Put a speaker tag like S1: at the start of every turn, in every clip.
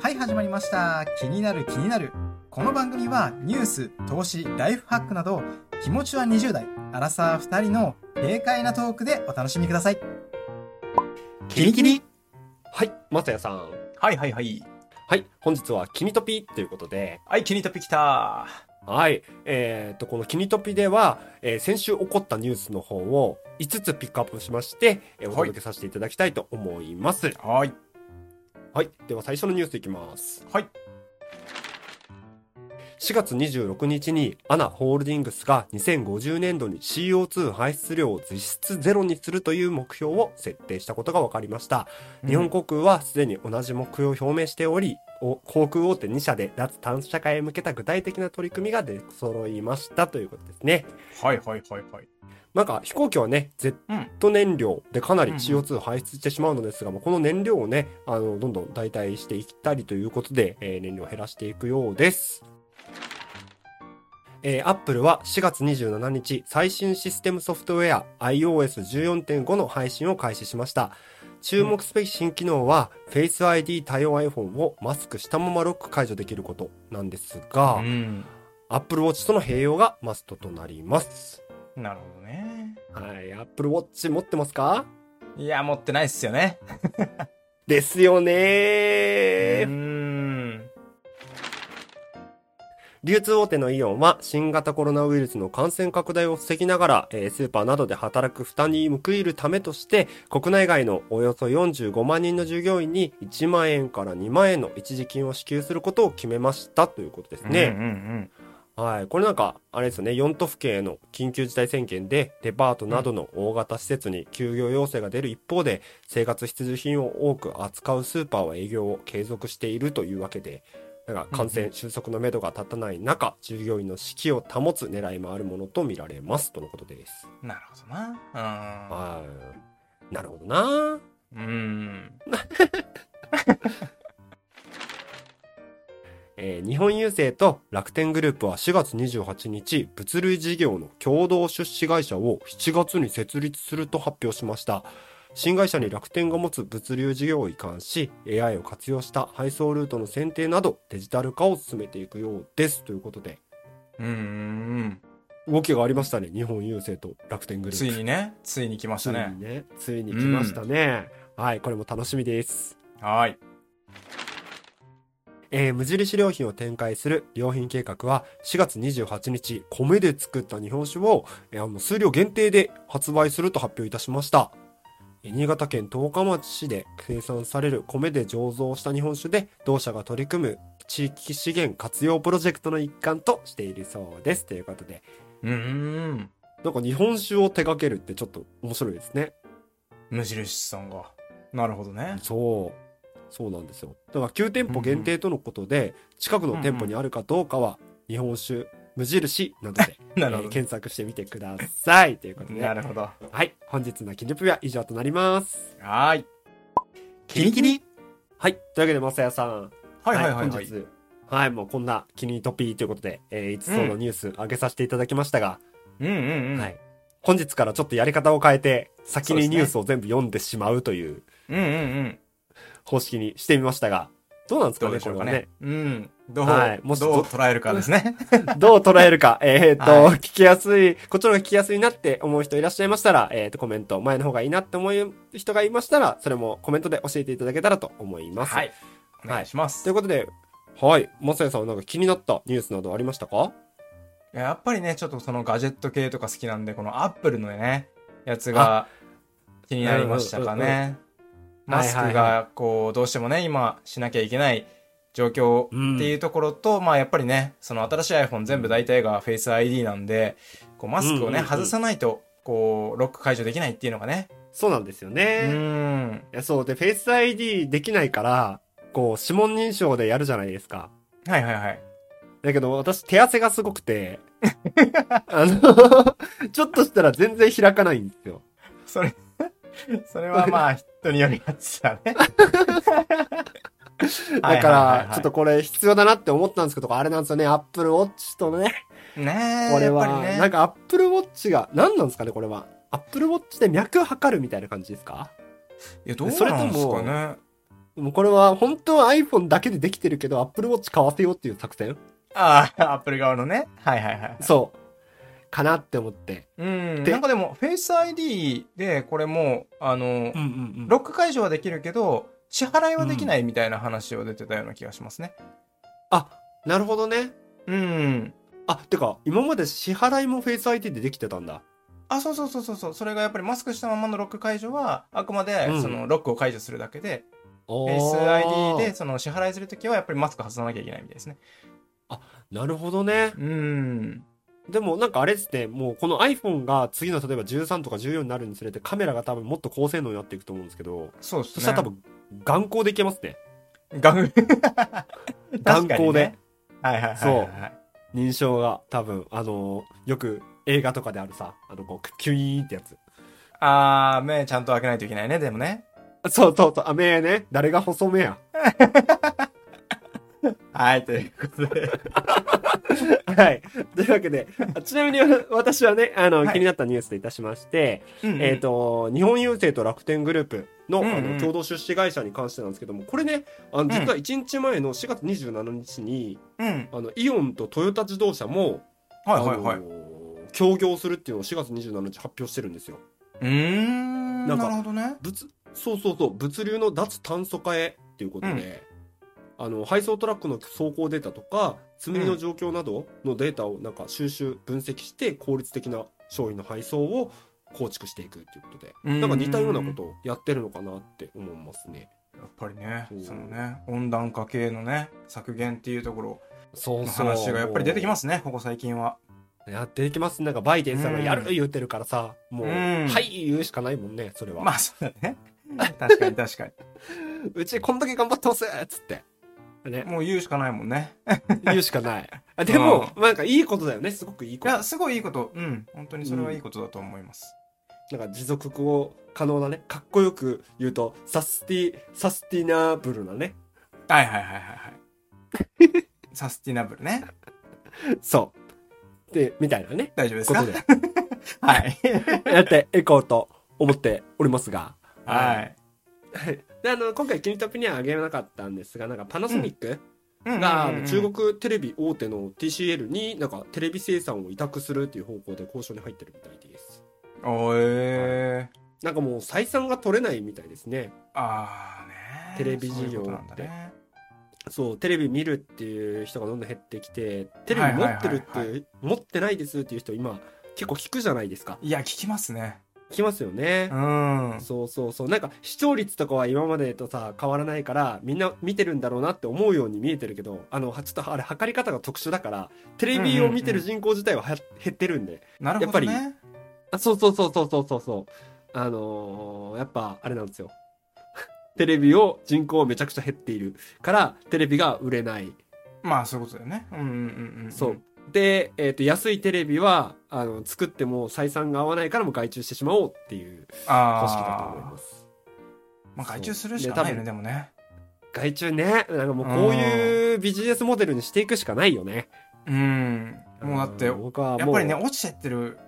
S1: はい始まりました。気になる気になる。この番組はニュース投資ライフハックなど気持ちは20代アラサー2人の軽快なトークでお楽しみください。キリキリ。
S2: はい、まさやさん。
S1: はいはいはい。
S2: はい、本日はキニトピということで、
S1: はいキニトピきた。
S2: はい、えー、と、このキニトピでは、えー先週起こったニュースの方を5つピックアップしまして、えーお届けさせていただきたいと思います。
S1: はい
S2: はい、では最初のニュースいきます。
S1: はい
S2: 4月26日にアナホールディングスが2050年度に CO2 排出量を実質ゼロにするという目標を設定したことが分かりました。日本航空はすでに同じ目標を表明しており、お航空大手2社で脱炭素社会へ向けた具体的な取り組みが出揃いましたということですね。
S1: はいはいはいはい
S2: なんか飛行機はね、ジェット燃料でかなり CO2 排出してしまうのですが、まあこの燃料をね、あの、どんどん代替していったりということで、えー燃料を減らしていくようです。えー、Apple は4月27日、最新システムソフトウェア iOS14.5 の配信を開始しました。注目すべき新機能は、Face ID 対応 iPhone をマスクしたままロック解除できることなんですが、
S1: ん。
S2: Apple Watch との併用がマストとなります。
S1: なるほどね。
S2: はい、Apple Watch 持ってますか？
S1: いや持ってないっすよね。
S2: ですよね。
S1: う
S2: ー
S1: ん
S2: 流通大手のイオンは新型コロナウイルスの感染拡大を防ぎながら、えースーパーなどで働く負担に報いるためとして、国内外のおよそ45万人の従業員に1万円から2万円の一時金を支給することを決めましたということですね。
S1: うんうん
S2: はい。これなんか、あれですよね、4都府県への緊急事態宣言で、デパートなどの大型施設に休業要請が出る一方で、生活必需品を多く扱うスーパーは営業を継続しているというわけで、なんか感染収束のめどが立たない中、従業員の士気を保つ狙いもあるものと見られます、とのことです。
S1: うんなるほどな
S2: はい。なるほどな
S1: うん
S2: えー日本郵政と楽天グループは4月28日、物流事業の共同出資会社を7月に設立すると発表しました。新会社に楽天が持つ物流事業を移管し、AI を活用した配送ルートの選定などデジタル化を進めていくようです。ということで、
S1: うんうん
S2: 動きがありましたね。日本郵政と楽天グループ。
S1: ついにねついに来ました
S2: つい
S1: ね
S2: にね。ついに来ましたね。はい、これも楽しみです。
S1: はい
S2: えー無印良品を展開する良品計画は4月28日、米で作った日本酒を、えーあの数量限定で発売すると発表いたしました。えー新潟県十日町市で生産される米で醸造した日本酒で、同社が取り組む地域資源活用プロジェクトの一環としているそうです。ということで、
S1: うんうん
S2: なんか日本酒を手掛けるってちょっと面白いですね。
S1: 無印さんがなるほどね
S2: そう。そうなんですよ。だから9店舗限定とのことで、近くの店舗にあるかどうかは、日本酒、無印などで、
S1: なるほ
S2: えー検索してみてください。ということ
S1: ど
S2: で、
S1: なるほど。
S2: はい。本日のキニプリは以上となります。
S1: はい。
S2: キリキリ？はい。というわけで、まさやさん。
S1: はいはいはいはい。
S2: 本日、はい、もうこんなキニトピーということで、えー、5つのニュース上げさせていただきましたが、
S1: うん。うんうん
S2: はい。本日からちょっとやり方を変えて、先
S1: そうですね。
S2: にニュースを全部読んでしまうという
S1: うんうんうん。
S2: 方式にしてみましたが、どうなんですかね、
S1: どうでしょうか
S2: これは
S1: ね。うん。どう
S2: はい。もし
S1: どう捉えるかですね。
S2: どう捉えるか、えっ、と、
S1: はい。
S2: 聞きやすい、こっちの方が聞きやすいなって思う人いらっしゃいましたら、えっ、と、コメント、前の方がいいなって思う人がいましたら、それもコメントで教えていただけたらと思います。
S1: はい。お願いします。
S2: ということで、はい。まさやさんはなんか気になったニュースなどありましたか？
S1: いややっぱりね、ちょっとそのガジェット系とか好きなんで、このアップルのね、やつが気になりましたかね。マスクが、こう、どうしてもね、今しなきゃいけない状況っていうところと、まあやっぱりね、その新しい iPhone 全部大体が Face ID なんで、こうマスクをね、
S2: うんうんうん
S1: 外さないと、こう、ロック解除できないっていうのがね。
S2: そうなんですよ
S1: う
S2: ね。
S1: ーん。
S2: いやそうで、Face ID できないから、こう、指紋認証でやるじゃないですか。
S1: はいはいはい。
S2: だけど私手汗がすごくて、あの、ちょっとしたら全然開かないんですよ。
S1: それ、それはまあ人によりやつだね。
S2: だから、ちょっとこれ必要だなって思ったんですけど、あれなんですよね、Apple Watch とね、
S1: ねえ、
S2: これは、
S1: ね。
S2: なんか Apple Watch が、何なんですかね、これは。Apple Watch で脈測るみたいな感じですか？
S1: いや、どうなんですかね。
S2: もうこれは本当は iPhone だけでできてるけど Apple Watch 買わせようっていう作戦？
S1: ああ、アップル側のね。はいはいはい。
S2: そう。かなって思って。
S1: うん。
S2: で
S1: なんかでも、フェイス ID で、これも、あの、
S2: うんうんうん。
S1: ロック解除はできるけど、支払いはできないみたいな話を出てたような気がしますね。
S2: あ、なるほどね。
S1: うん。
S2: あ、てか、今まで支払いも Face ID でできてたんだ。
S1: あ、そうそうそうそうそう。それがやっぱりマスクしたままのロック解除は、あくまで
S2: う、ん
S1: その、ロックを解除するだけで、
S2: フ
S1: フェイス ID で、その、支払いするときは、やっぱりマスク外さなきゃいけないみたいですね。
S2: なるほどね。
S1: うん。
S2: でもなんかあれですね、もうこの iPhone が次の例えば13とか14になるにつれてカメラが多分もっと高性能になっていくと思うんですけど、
S1: そうですね。
S2: そしたら多分眼光でいけますね。眼
S1: 確かに
S2: 光で
S1: ね。はいはいはいはい。
S2: そう認証が多分、あのーよく映画とかであるさ、あのこう、キュイーンってやつ。
S1: あー、目ちゃんと開けないといけないね、でもね。
S2: そうそうそう、あ、目ね。誰が細目や。
S1: はい、ということで。
S2: はい。というわけで、あちなみに私はね、あの、
S1: はい
S2: 気になったニュースといたしまして、えっ、と、日本郵政と楽天グループの,、
S1: うんうん
S2: あの共同出資会社に関してなんですけども、これね、あの実は1日前の4月27日に、
S1: うん。
S2: あのイオンとトヨタ自動車も、
S1: はいはいはい。
S2: あの協業するっていうのを4月27日発表してるんですよ。
S1: うーん。
S2: なんか
S1: なるほどね。
S2: 物そうそうそう、物流の脱炭素化へっていうことで、あの配送トラックの走行データとか積み荷の状況などのデータをなんか収集分析して効率的な商品の配送を構築していくっていうことで
S1: うん。
S2: なんか似たようなことをやってるのかなって思いますね。
S1: やっぱりね
S2: そ
S1: のね、温暖化系のね、削減っていうところの話がやっぱり出てきますね、ここ最近は。
S2: やっていきます。なんかバイデンさんがやる言ってるからさもう、
S1: うん。
S2: はい言うしかないもんねそれは、
S1: まあそうだね。確かに確か
S2: うちこんだけ頑張ってますっつってね
S1: に。もう言うしかないもんね。
S2: 言うしかないあでも、なんかいいことだよねすごくいいこと
S1: いや、すごいいいこと。うん。本当にそれはいいことだと思います。
S2: なんか持続可能なね、かっこよく言うと、サスティ、サスティナブルなね。
S1: はいはいはいはいはい。サスティナブルね。
S2: そう。で、みたいなね、
S1: 大丈夫ですか？はい。
S2: やっていこうと思っておりますが。
S1: はい。
S2: で、あの、今回、キニトピにはあげなかったんですが、なんかパナソニック
S1: うん
S2: が、中国テレビ大手の TCL になんかテレビ生産を委託するっていう方向で交渉に入ってるみたいです。
S1: おえー。
S2: なんかもう採算が取れないみたいですね。
S1: あーね
S2: テレビ事業
S1: そういうことなんだね。
S2: そう、テレビ見るっていう人がどんどん減ってきて、テレビ持ってるって持ってないですっていう人今結構聞くじゃないですか。
S1: いや、聞きますね。
S2: 聞きますよね
S1: う。ん。
S2: そうそうそう。なんか視聴率とかは今までとさ、変わらないから、みんな見てるんだろうなって思うように見えてるけど、あの、ちょっとあれ測り方が特殊だから、テレビを見てる人口自体はは減ってるんで。
S1: なるほどね。
S2: やっあ、そうそうそうそうそうそうそう。あのーやっぱあれなんですよ。テレビを人口めちゃくちゃ減っているから、テレビが売れない。
S1: まあそういうことだよね。うんうんうんうん。
S2: そう。で、えっ、と、安いテレビは、あの、作っても採算が合わないからもう外注してしまおうっていう
S1: あ
S2: 方式だと思い
S1: あ
S2: ます。
S1: まあ外注するしかないよね、
S2: で
S1: でもね。
S2: 外注ね、なんかもうこういうビジネスモデルにしていくしかないよね。
S1: うん。もうだって、
S2: ん僕は
S1: やっぱりね、落ちてってる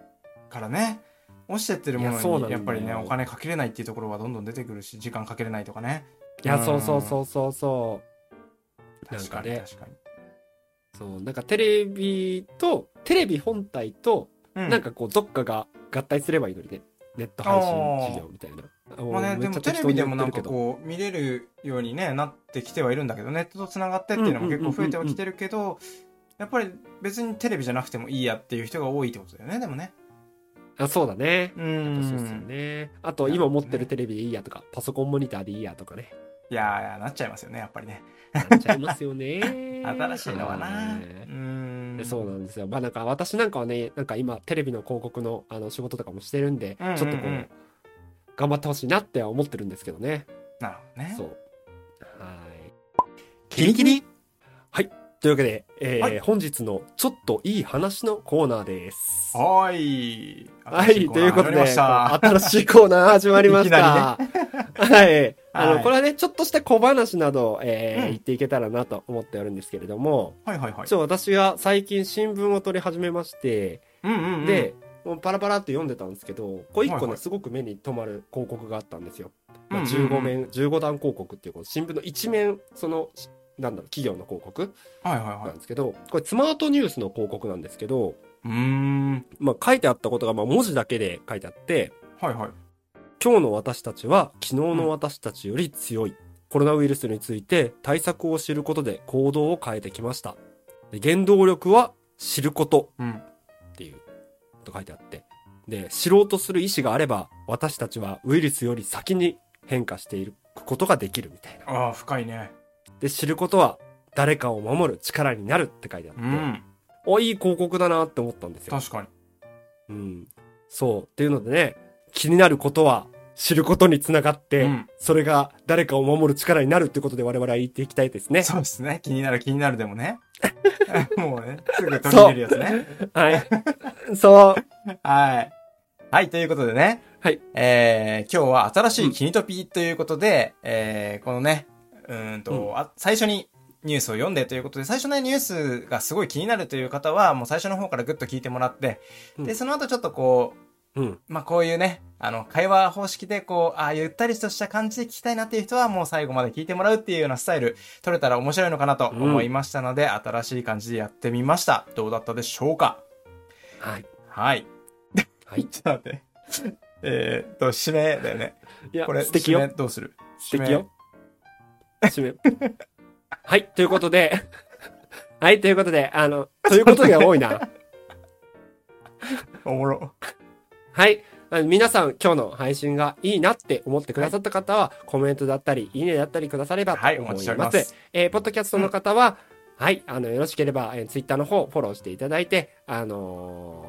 S1: からね。落ちてってるものに、やっぱりね、お金かけれないっていうところはどんどん出てくるし、時間かけれないとかね。
S2: いや、
S1: うん
S2: そうそうそうそうそう。
S1: 確かに確かに。
S2: そう、なんかテレビと、テレビ本体と、
S1: う
S2: なんかこう、どっかが合体すればいいのにね。ネット配信事業みたいな。
S1: まあね、でもテレビでもなんかこう見れるようにねなってきてはいるんだけどネットとつながってっていうのも結構増えてはきてるけどやっぱり別にテレビじゃなくてもいいやっていう人が多いってことだよねでもね
S2: う。あ、そうだね。
S1: う
S2: そうですよ
S1: ん
S2: ね。あと、今持ってるテレビでいいやとか、パソコンモニターでいいやとかね。
S1: いやなっちゃいますよねやっぱりね
S2: なっちゃいますよね。
S1: 新しいのはな
S2: はい
S1: うん
S2: でそうなんですよ。まあなんか私なんかはね、なんか今テレビの広告のあの仕事とかもしてるんで、
S1: うんうんうん
S2: ちょっとこう、頑張ってほしいなっては思ってるんですけどね。
S1: なるほどね
S2: そう。はい。
S1: キリキリ？
S2: はい。というわけで、えー
S1: はい
S2: 本日のちょっといい話のコーナーです。
S1: はーい
S2: はい。ということで、
S1: 新しいコーナー始まりました
S2: 新しいコーナー始まりました。
S1: いき
S2: はい。あの、
S1: はい
S2: これはね、ちょっとした小話など、えー
S1: うん
S2: 言っていけたらなと思っておるんですけれども、
S1: はいはいはい
S2: ちょ私が最近新聞を取り始めまして、
S1: うんうんうん
S2: で、もうパラパラって読んでたんですけど、こう一個ね、
S1: はいはい
S2: すごく目に留まる広告があったんですよ。まあ、
S1: うんうんうん
S2: 15面、15段広告っていうこの新聞の一面、その、しなんだろう、企業の広告
S1: はいはい
S2: な
S1: は
S2: んですけど、これスマートニュースの広告なんですけど、
S1: い。うーん。
S2: まあ、書いてあったことが、まあ、文字だけで書いてあって、
S1: はいはい。
S2: 今日の私たちは昨日の私たちより強い。コロナウイルスについて対策を知ることで行動を変えてきました。で原動力は知ること
S1: うん。
S2: っていうと書いてあって。で、知ろうとする意志があれば私たちはウイルスより先に変化していることができるみたいな。
S1: ああ、深いね。
S2: で、知ることは誰かを守る力になるって書いてあって、
S1: うん。
S2: お、いい広告だなって思ったんですよ。
S1: 確かに。
S2: うん。そう。っていうのでね、気になることは知ることにつながって、
S1: うん
S2: それが誰かを守る力になるってことで我々は言っていきたいですね。
S1: そうですね。気になる気になるでもね。もうね、すぐ取り入れるやつね。
S2: はい。そう。
S1: はい。はい、ということでね。
S2: はい。
S1: えー、今日は新しいキニトピということで、えー、このね、うーんと、
S2: うん
S1: あ最初にニュースを読んでということで、最初のニュースがすごい気になるという方は、もう最初の方からぐっと聞いてもらって、
S2: うん
S1: で、その後ちょっとこう、
S2: うん。
S1: まあ、こういうね、あの、会話方式で、こう、ああ、ゆったりとした感じで聞きたいなっていう人は、もう最後まで聞いてもらうっていうようなスタイル、取れたら面白いのかなと思いましたので、新しい感じでやってみました。どうだったでしょうか？
S2: はい。
S1: はい。
S2: はい。
S1: ちょっと待って。えーっと、締めだよね。
S2: いや、
S1: これ、
S2: 素敵よ
S1: 締め。どうする？
S2: 素敵よ。締め。はい。ということで、はい。ということで、あの、ということが多いな。
S1: おもろ。
S2: はい。皆さん、今日の配信がいいなって思ってくださった方は、コメントだったり、いいねだったりくださればと
S1: はい、お
S2: 思います。
S1: 待ちしております。
S2: えーポッドキャストの方は、はい、あの、よろしければ、えー、ツイッターの方、フォローしていただいて、あの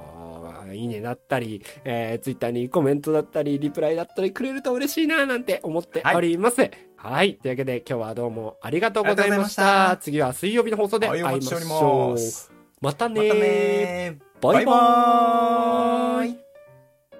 S2: ーいいねだったり、えー、ツイッターにコメントだったり、リプライだったりくれると嬉しいな、なんて思っております。はい。というわけで、今日はどうもありがとうございました。
S1: した
S2: 次は水曜日の放送で
S1: はい、
S2: 会いましょうま。たね
S1: また
S2: ー。
S1: ねー。
S2: バイバーイ
S1: バイバーイ